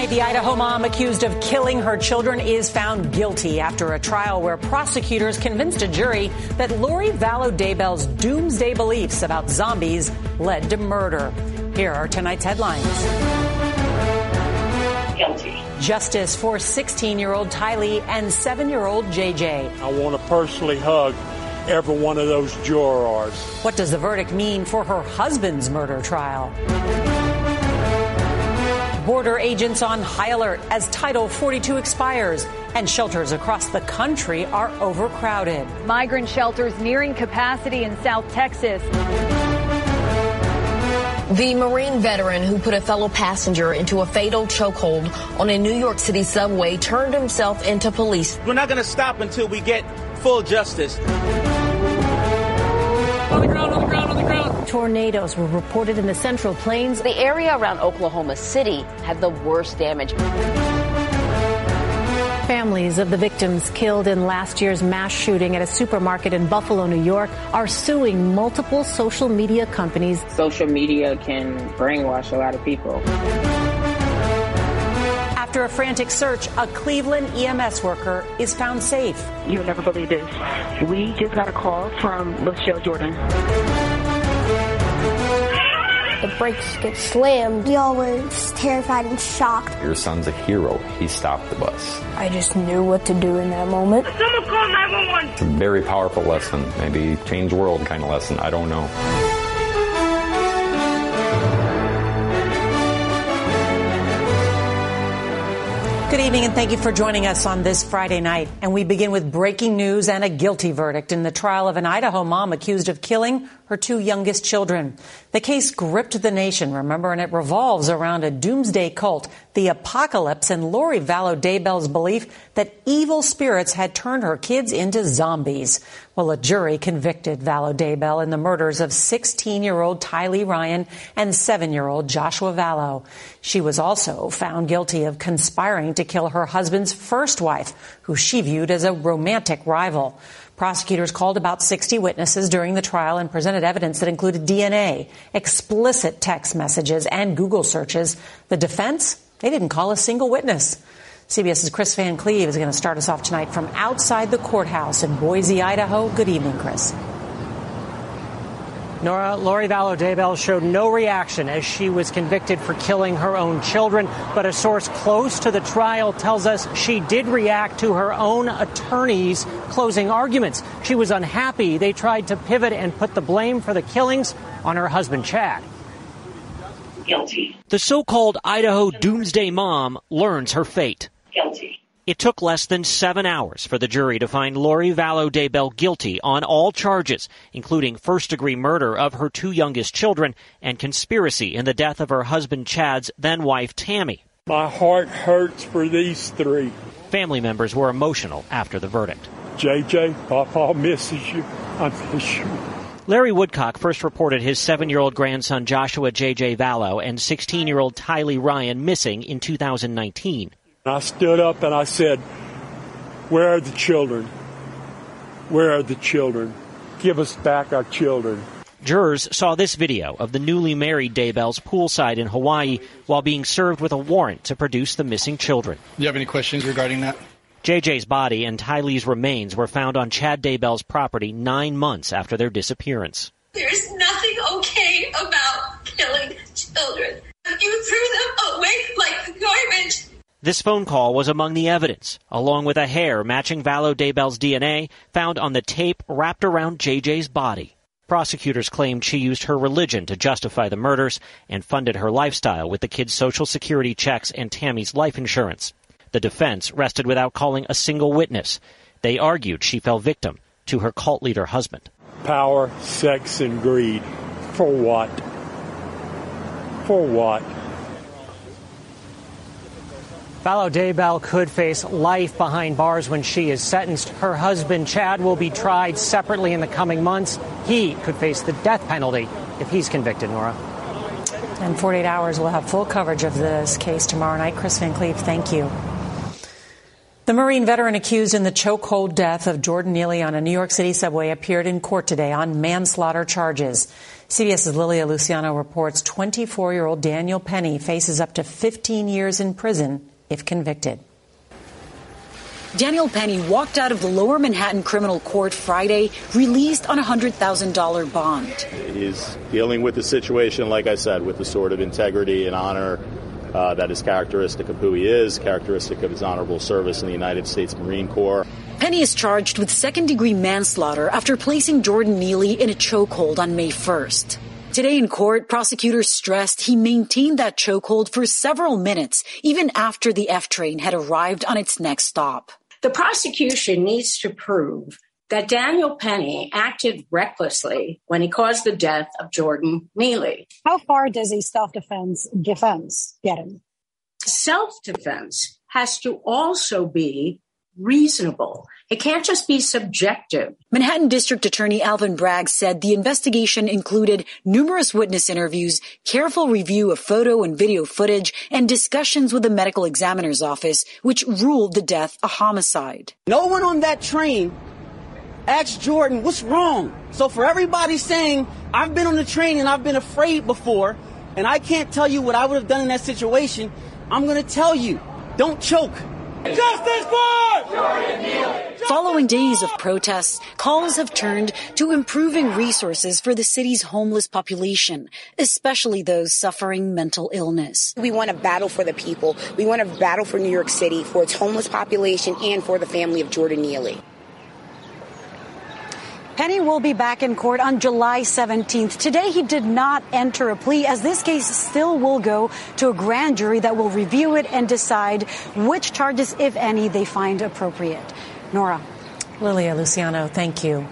Tonight, the Idaho mom accused of killing her children is found guilty after a trial where prosecutors convinced a jury that Lori Vallow Daybell's doomsday beliefs about zombies led to murder. Here are tonight's headlines. Guilty. Justice for 16 year old Tylee and 7 year old JJ. I want to personally hug every one of those jurors. What does the verdict mean for her husband's murder trial? Border agents on high alert as Title 42 expires and shelters across the country are overcrowded. Migrant shelters nearing capacity in South Texas. The Marine veteran who put a fellow passenger into a fatal chokehold on a New York City subway turned himself into police. We're not going to stop until we get full justice. Tornadoes were reported in the Central Plains. The area around Oklahoma City had the worst damage. Families of the victims killed in last year's mass shooting at a supermarket in Buffalo, New York, are suing multiple social media companies. Social media can brainwash a lot of people. After a frantic search, a Cleveland EMS worker is found safe. You'll never believe this. We just got a call from Michelle Jordan. The brakes get slammed. We all were terrified and shocked. Your son's a hero. He stopped the bus. I just knew what to do in that moment. Someone call 911. It's a very powerful lesson. Maybe change the world kind of lesson. I don't know. Good evening and thank you for joining us on this Friday night. And we begin with breaking news and a guilty verdict in the trial of an Idaho mom accused of killing her two youngest children. The case gripped the nation, remember, and it revolves around a doomsday cult, the apocalypse, and Lori Vallow Daybell's belief that evil spirits had turned her kids into zombies. Well, a jury convicted Vallow Daybell in the murders of 16 year old Tylee Ryan and 7 year old Joshua Vallow. She was also found guilty of conspiring to kill her husband's first wife, who she viewed as a romantic rival. Prosecutors called about 60 witnesses during the trial and presented evidence that included DNA, explicit text messages, and Google searches. The defense, they didn't call a single witness. CBS's Chris Van Cleave is going to start us off tonight from outside the courthouse in Boise, Idaho. Good evening, Chris. Norah Lori Vallow Daybell showed no reaction as she was convicted for killing her own children, but a source close to the trial tells us she did react to her own attorney's closing arguments. She was unhappy they tried to pivot and put the blame for the killings on her husband Chad. Guilty. The so-called Idaho doomsday mom learns her fate. Guilty. It took less than seven hours for the jury to find Lori Vallow Daybell guilty on all charges, including first degree murder of her two youngest children and conspiracy in the death of her husband Chad's then wife Tammy. My heart hurts for these three. Family members were emotional after the verdict. JJ, Papa misses you. I miss you. Larry Woodcock first reported his seven year old grandson Joshua J.J. Vallow and 16 year old Tylee Ryan missing in 2019. I stood up and I said, Where are the children? Where are the children? Give us back our children. Jurors saw this video of the newly married Daybells poolside in Hawaii while being served with a warrant to produce the missing children. Do you have any questions regarding that? JJ's body and Tylee's remains were found on Chad Daybell's property nine months after their disappearance. There's nothing okay about killing children. You threw them away like garbage. This phone call was among the evidence, along with a hair matching Vallow Daybell's DNA found on the tape wrapped around JJ's body. Prosecutors claimed she used her religion to justify the murders and funded her lifestyle with the kids' social security checks and Tammy's life insurance. The defense rested without calling a single witness. They argued she fell victim to her cult leader husband. Power, sex, and greed. For what? For what? Vallow Daybell could face life behind bars when she is sentenced. Her husband, Chad, will be tried separately in the coming months. He could face the death penalty if he's convicted, Norah. In 48 hours, we'll have full coverage of this case tomorrow night. Chris Van Cleave, thank you. The Marine veteran accused in the chokehold death of Jordan Neely on a New York City subway appeared in court today on manslaughter charges. CBS's Lilia Luciano reports 24 year old Daniel Penny faces up to 15 years in prison if convicted. Daniel Penny walked out of the lower Manhattan criminal court Friday, released on a $100,000 bond. He's dealing with the situation, like I said, with the sort of integrity and honor uh, that is characteristic of who he is, characteristic of his honorable service in the United States Marine Corps. Penny is charged with second degree manslaughter after placing Jordan Neely in a chokehold on May 1st. Today in court, prosecutors stressed he maintained that chokehold for several minutes, even after the F train had arrived on its next stop. The prosecution needs to prove that Daniel Penny acted recklessly when he caused the death of Jordan Neely. How far does a self-defense defense get him? Self-defense has to also be reasonable. It can't just be subjective. Manhattan District Attorney Alvin Bragg said the investigation included numerous witness interviews, careful review of photo and video footage, and discussions with the medical examiner's office, which ruled the death a homicide. No one on that train asked Jordan, what's wrong? So for everybody saying, I've been on the train and I've been afraid before, and I can't tell you what I would have done in that situation, I'm going to tell you, don't choke. Justice for Jordan Neely! Following days of protests, calls have turned to improving resources for the city's homeless population, especially those suffering mental illness. We want to battle for the people. We want to battle for New York City, for its homeless population, and for the family of Jordan Neely. Penny will be back in court on July 17th. Today, he did not enter a plea, as this case still will go to a grand jury that will review it and decide which charges, if any, they find appropriate. Norah. Lilia Luciano, thank you.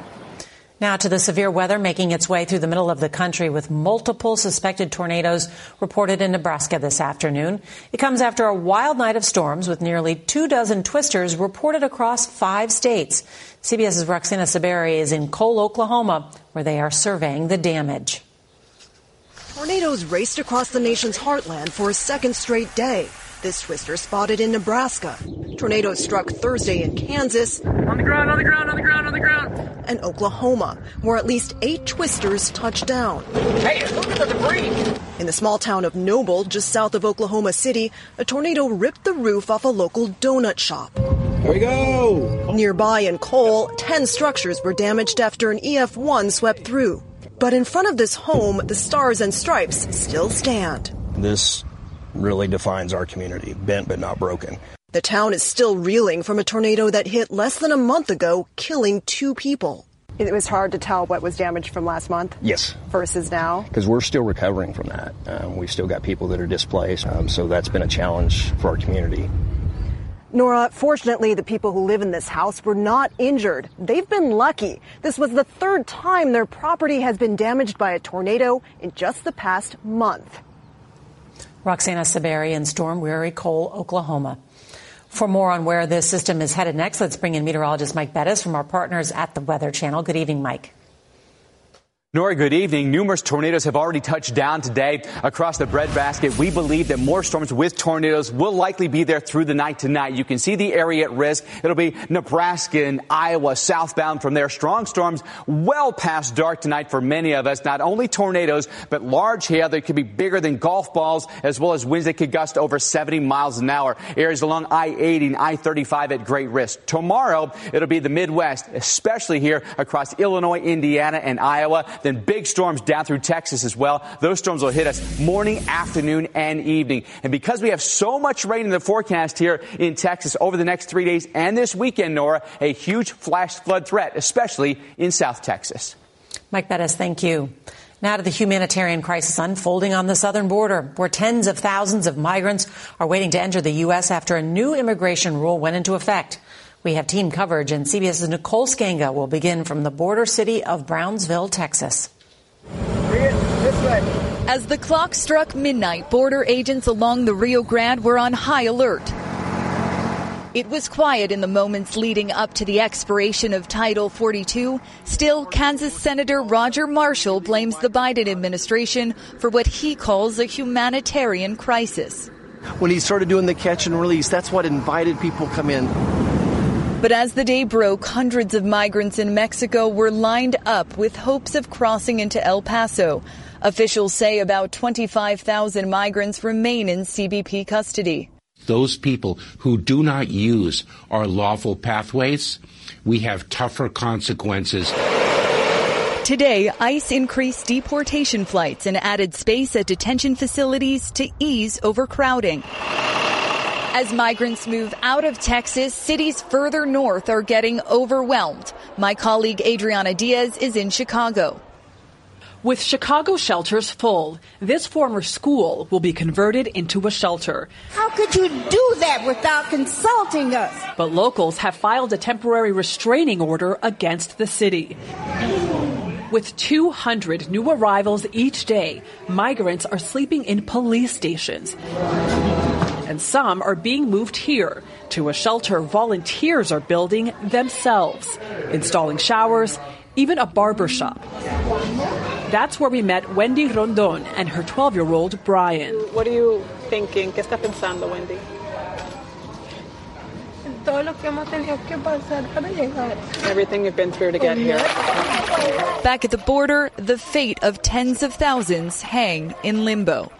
Now to the severe weather making its way through the middle of the country with multiple suspected tornadoes reported in Nebraska this afternoon. It comes after a wild night of storms with nearly two dozen twisters reported across five states. CBS's Roxana Saberi is in Cole, Oklahoma, where they are surveying the damage. Tornadoes raced across the nation's heartland for a second straight day. This twister spotted in Nebraska. Tornadoes struck Thursday in Kansas. On the ground, on the ground, on the ground, on the ground. And Oklahoma, where at least eight twisters touched down. Hey, look at the debris. In the small town of Noble, just south of Oklahoma City, a tornado ripped the roof off a local donut shop. Here we go. Nearby in Cole, 10 structures were damaged after an EF1 swept through. But in front of this home, the stars and stripes still stand. This really defines our community bent but not broken. The town is still reeling from a tornado that hit less than a month ago, killing two people. It was hard to tell what was damaged from last month? Yes. Versus now? Because we're still recovering from that. Um, we've still got people that are displaced, um, so that's been a challenge for our community. Norah, fortunately, the people who live in this house were not injured. They've been lucky. This was the third time their property has been damaged by a tornado in just the past month. Roxana Saberi in storm weary Cole, Oklahoma. For more on where this system is headed next, let's bring in meteorologist Mike Bettes from our partners at the Weather Channel. Good evening, Mike. Norah, good evening. Numerous tornadoes have already touched down today across the breadbasket. We believe that more storms with tornadoes will likely be there through the night tonight. You can see the area at risk. It'll be Nebraska and Iowa southbound from there. Strong storms well past dark tonight for many of us. Not only tornadoes, but large hail that could be bigger than golf balls, as well as winds that could gust over 70 miles an hour. Areas along I-80 and I-35 at great risk. Tomorrow, it'll be the Midwest, especially here across Illinois, Indiana, and Iowa. Then big storms down through Texas as well. Those storms will hit us morning, afternoon, and evening. And because we have so much rain in the forecast here in Texas over the next three days and this weekend, Norah, a huge flash flood threat, especially in South Texas. Mike Bettes, thank you. Now to the humanitarian crisis unfolding on the southern border, where tens of thousands of migrants are waiting to enter the U.S. after a new immigration rule went into effect. We have team coverage, and CBS's Nicole Sganga will begin from the border city of Brownsville, Texas. As the clock struck midnight, border agents along the Rio Grande were on high alert. It was quiet in the moments leading up to the expiration of Title 42. Still, Kansas Senator Roger Marshall blames the Biden administration for what he calls a humanitarian crisis. When he started doing the catch and release, that's what invited people come in. But as the day broke, hundreds of migrants in Mexico were lined up with hopes of crossing into El Paso. Officials say about 25,000 migrants remain in CBP custody. Those people who do not use our lawful pathways, we have tougher consequences. Today, ICE increased deportation flights and added space at detention facilities to ease overcrowding. As migrants move out of Texas, cities further north are getting overwhelmed. My colleague Adriana Diaz is in Chicago. With Chicago shelters full, this former school will be converted into a shelter. How could you do that without consulting us? But locals have filed a temporary restraining order against the city. With 200 new arrivals each day, migrants are sleeping in police stations. And some are being moved here to a shelter volunteers are building themselves, installing showers, even a barber shop. That's where we met Wendy Rondon and her 12 year old Brian. What are you thinking? ¿Qué está pensando, Wendy? Everything you've been through to get here. Back at the border, the fate of tens of thousands hang in limbo.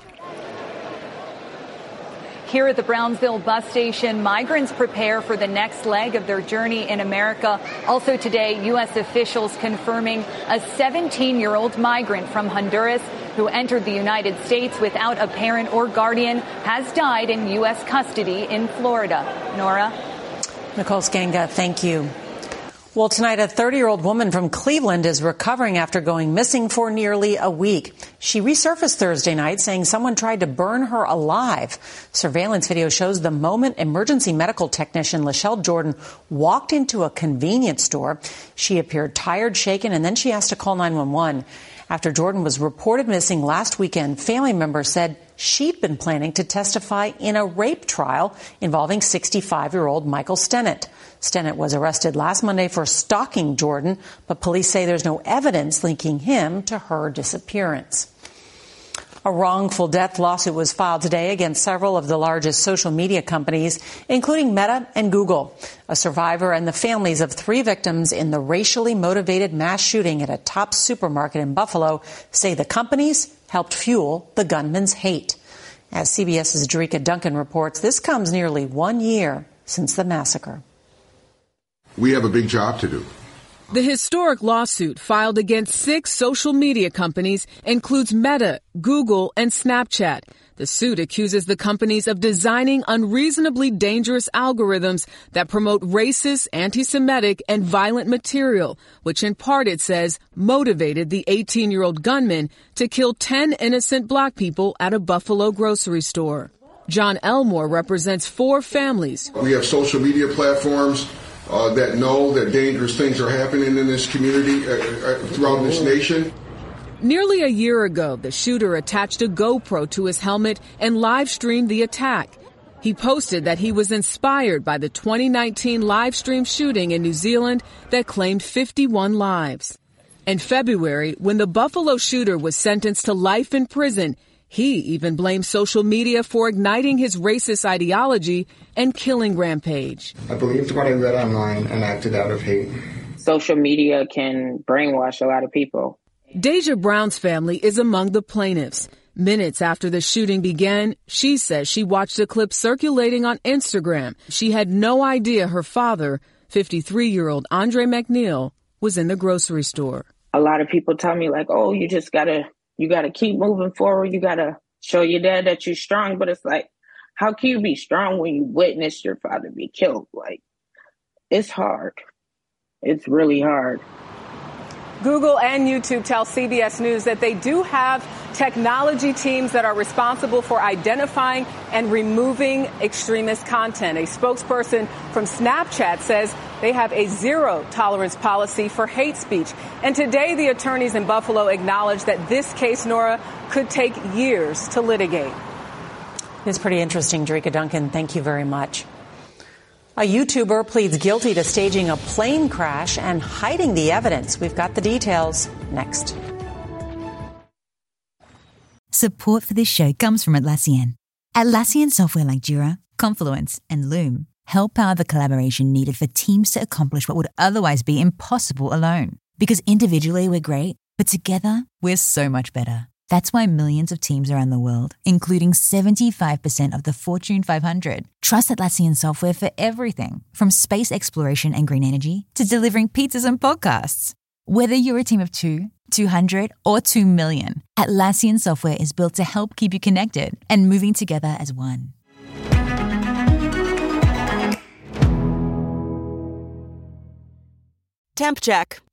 Here at the Brownsville bus station, migrants prepare for the next leg of their journey in America. Also today, U.S. officials confirming a 17 year old migrant from Honduras who entered the United States without a parent or guardian has died in U.S. custody in Florida. Norah? Nicole Sganga, thank you. Well, tonight, a 30 year old woman from Cleveland is recovering after going missing for nearly a week. She resurfaced Thursday night saying someone tried to burn her alive. Surveillance video shows the moment emergency medical technician Lachelle Jordan walked into a convenience store. She appeared tired, shaken, and then she asked to call 911. After Jordan was reported missing last weekend, family members said she'd been planning to testify in a rape trial involving 65 year old Michael Stennett. Stennett was arrested last Monday for stalking Jordan, but police say there's no evidence linking him to her disappearance. A wrongful death lawsuit was filed today against several of the largest social media companies, including Meta and Google. A survivor and the families of three victims in the racially motivated mass shooting at a top supermarket in Buffalo say the companies helped fuel the gunman's hate. As CBS's Jericka Duncan reports, this comes nearly one year since the massacre. We have a big job to do. The historic lawsuit filed against six social media companies includes Meta, Google, and Snapchat. The suit accuses the companies of designing unreasonably dangerous algorithms that promote racist, anti-Semitic, and violent material, which in part it says motivated the 18-year-old gunman to kill 10 innocent black people at a Buffalo grocery store. John Elmore represents four families. We have social media platforms uh, that know that dangerous things are happening in this community uh, uh, throughout this nation. Nearly a year ago, the shooter attached a GoPro to his helmet and live streamed the attack. He posted that he was inspired by the 2019 live stream shooting in New Zealand that claimed 51 lives. In February, when the Buffalo shooter was sentenced to life in prison, he even blamed social media for igniting his racist ideology and killing Rampage. I believed what I read online and acted out of hate. Social media can brainwash a lot of people. Deja Brown's family is among the plaintiffs. Minutes after the shooting began, she says she watched a clip circulating on Instagram. She had no idea her father, 53 year old Andre Mackniel, was in the grocery store. A lot of people tell me, like, oh, you just gotta you got to keep moving forward. You got to show your dad that you're strong. But it's like, how can you be strong when you witnessed your father be killed? Like, it's hard. It's really hard. Google and YouTube tell CBS News that they do have technology teams that are responsible for identifying and removing extremist content. A spokesperson from Snapchat says they have a zero tolerance policy for hate speech. And today, the attorneys in Buffalo acknowledged that this case, Norah, could take years to litigate. It's pretty interesting, Jericka Duncan. Thank you very much. A YouTuber pleads guilty to staging a plane crash and hiding the evidence. We've got the details next. Support for this show comes from Atlassian. Atlassian software like Jira, Confluence, and Loom help power the collaboration needed for teams to accomplish what would otherwise be impossible alone. Because individually we're great, but together we're so much better. That's why millions of teams around the world, including 75% of the Fortune 500, trust Atlassian software for everything from space exploration and green energy to delivering pizzas and podcasts. Whether you're a team of two, 200, or 2 million, Atlassian software is built to help keep you connected and moving together as one. Temp check.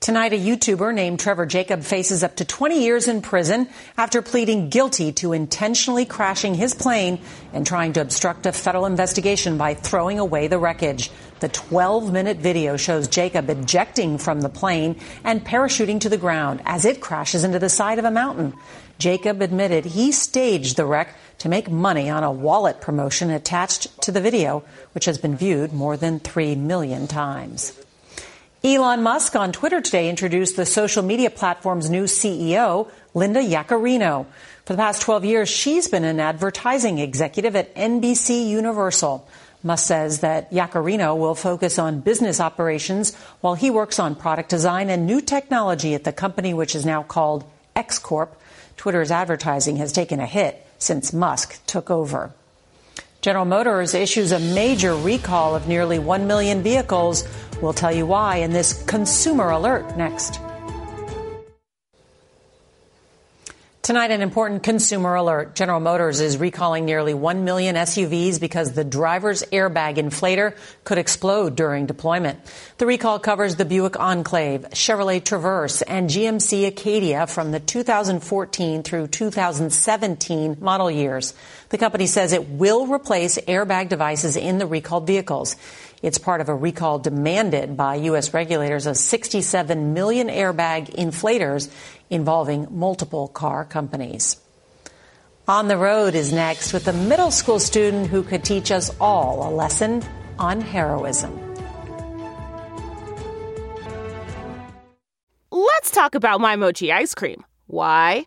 Tonight, a YouTuber named Trevor Jacob faces up to 20 years in prison after pleading guilty to intentionally crashing his plane and trying to obstruct a federal investigation by throwing away the wreckage. The 12 minute video shows Jacob ejecting from the plane and parachuting to the ground as it crashes into the side of a mountain. Jacob admitted he staged the wreck to make money on a wallet promotion attached to the video, which has been viewed more than 3 million times. Elon Musk on Twitter today introduced the social media platform's new CEO, Linda Yaccarino. For the past 12 years, she's been an advertising executive at NBC Universal. Musk says that Yaccarino will focus on business operations while he works on product design and new technology at the company, which is now called X Corp. Twitter's advertising has taken a hit since Musk took over. General Motors issues a major recall of nearly 1 million vehicles. We'll tell you why in this consumer alert next. Tonight, an important consumer alert. General Motors is recalling nearly 1 million SUVs because the driver's airbag inflator could explode during deployment. The recall covers the Buick Enclave, Chevrolet Traverse, and GMC Acadia from the 2014 through 2017 model years. The company says it will replace airbag devices in the recalled vehicles. It's part of a recall demanded by U.S. regulators of 67 million airbag inflators involving multiple car companies. On the Road is next with a middle school student who could teach us all a lesson on heroism. Let's talk about my mochi ice cream. Why?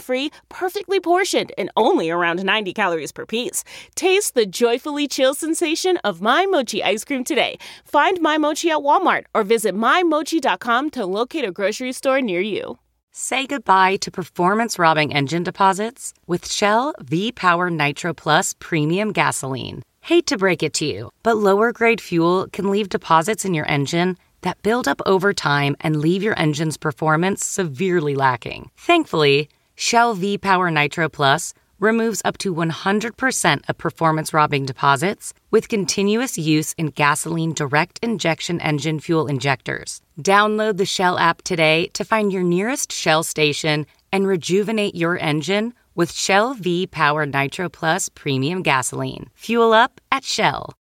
free, perfectly portioned, and only around 90 calories per piece. Taste the joyfully chill sensation of My Mochi ice cream today. Find My Mochi at Walmart or visit MyMochi.com to locate a grocery store near you. Say goodbye to performance robbing engine deposits with Shell V Power Nitro Plus Premium Gasoline. Hate to break it to you, but lower grade fuel can leave deposits in your engine that build up over time and leave your engine's performance severely lacking. Thankfully, Shell V Power Nitro Plus removes up to 100% of performance robbing deposits with continuous use in gasoline direct injection engine fuel injectors. Download the Shell app today to find your nearest Shell station and rejuvenate your engine with Shell V Power Nitro Plus Premium Gasoline. Fuel up at Shell.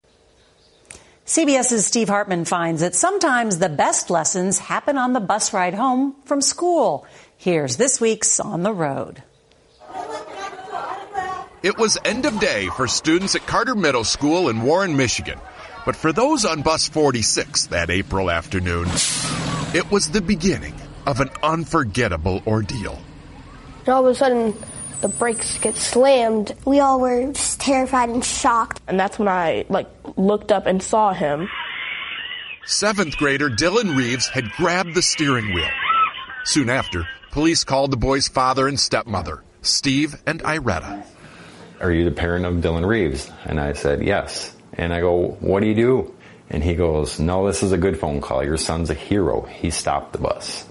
CBS's Steve Hartman finds that sometimes the best lessons happen on the bus ride home from school. Here's this week's On the Road. It was end of day for students at Carter Middle School in Warren, Michigan. But for those on bus 46 that April afternoon, it was the beginning of an unforgettable ordeal. And All of a sudden, the brakes get slammed. We all were just terrified and shocked. And that's when I like looked up and saw him. Seventh grader Dylan Reeves had grabbed the steering wheel. Soon after, police called the boy's father and stepmother, Steve and Iretta. Are you the parent of Dylan Reeves? And I said, Yes. And I go, What do you do? And he goes, No, this is a good phone call. Your son's a hero. He stopped the bus.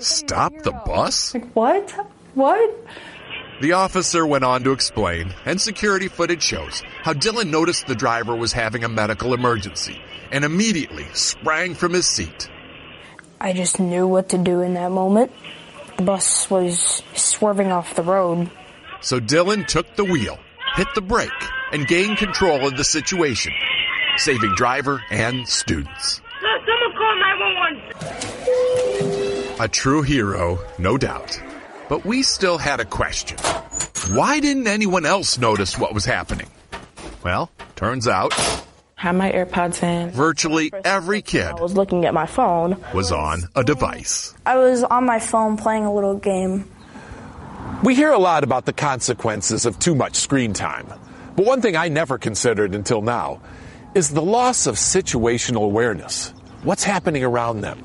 Stop the bus? Like, what? What? The officer went on to explain, and security footage shows how Dylan noticed the driver was having a medical emergency and immediately sprang from his seat. I just knew what to do in that moment. The bus was swerving off the road. So Dylan took the wheel, hit the brake, and gained control of the situation, saving driver and students. Someone call 911. A true hero, no doubt. But we still had a question. Why didn't anyone else notice what was happening? Well, turns out. Had my AirPods in. Virtually every kid I was looking at my phone. was on a device. I was on my phone playing a little game. We hear a lot about the consequences of too much screen time. But one thing I never considered until now is the loss of situational awareness. What's happening around them?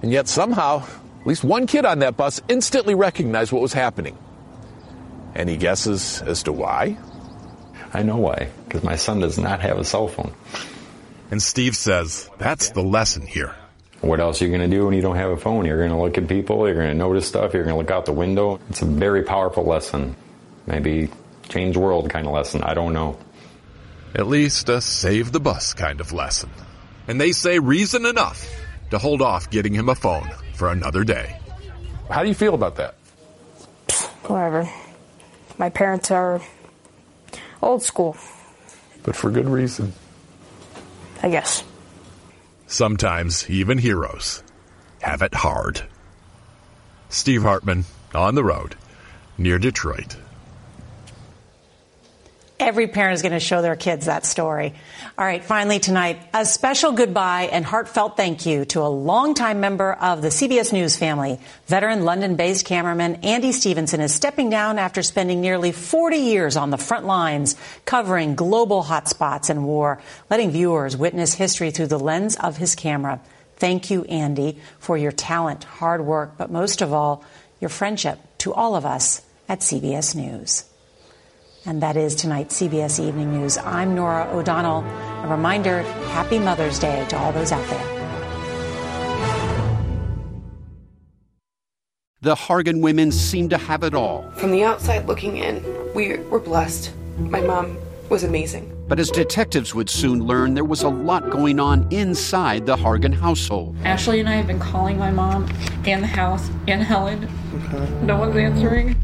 And yet somehow, at least one kid on that bus instantly recognized what was happening. Any guesses as to why? I know why, because my son does not have a cell phone. And Steve says that's the lesson here. What else are you going to do when you don't have a phone? You're going to look at people, you're going to notice stuff, you're going to look out the window. It's a very powerful lesson. Maybe change world kind of lesson. I don't know. At least a save the bus kind of lesson. And they say reason enough to hold off getting him a phone for another day. How do you feel about that? Whatever. My parents are old school, But for good reason. I guess. Sometimes even heroes have it hard. Steve Hartman on the road near Detroit. Every parent is going to show their kids that story. All right, finally tonight, a special goodbye and heartfelt thank you to a longtime member of the CBS News family. Veteran London based cameraman Andy Stevenson is stepping down after spending nearly 40 years on the front lines covering global hotspots and war, letting viewers witness history through the lens of his camera. Thank you, Andy, for your talent, hard work, but most of all, your friendship to all of us at CBS News. And that is tonight's CBS Evening News. I'm Norah O'Donnell. A reminder happy Mother's Day to all those out there. the Hargan women seem to have it all. From the outside looking in, we were blessed. My mom was amazing. But as detectives would soon learn, there was a lot going on inside the Hargan household. Ashley and I have been calling my mom and the house and Helen. No one's answering.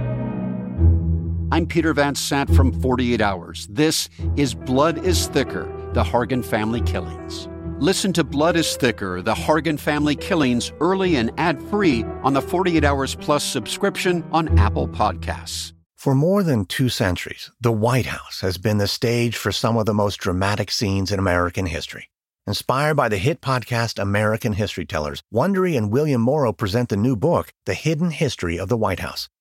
I'm Peter Van Sant from 48 Hours. This is Blood is Thicker The Hargan Family Killings. Listen to Blood is Thicker The Hargan Family Killings early and ad free on the 48 Hours Plus subscription on Apple Podcasts. For more than two centuries, the White House has been the stage for some of the most dramatic scenes in American history. Inspired by the hit podcast American History Tellers, Wondery and William Morrow present the new book, The Hidden History of the White House.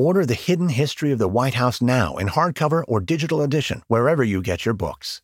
Order The Hidden History of the White House now in hardcover or digital edition, wherever you get your books.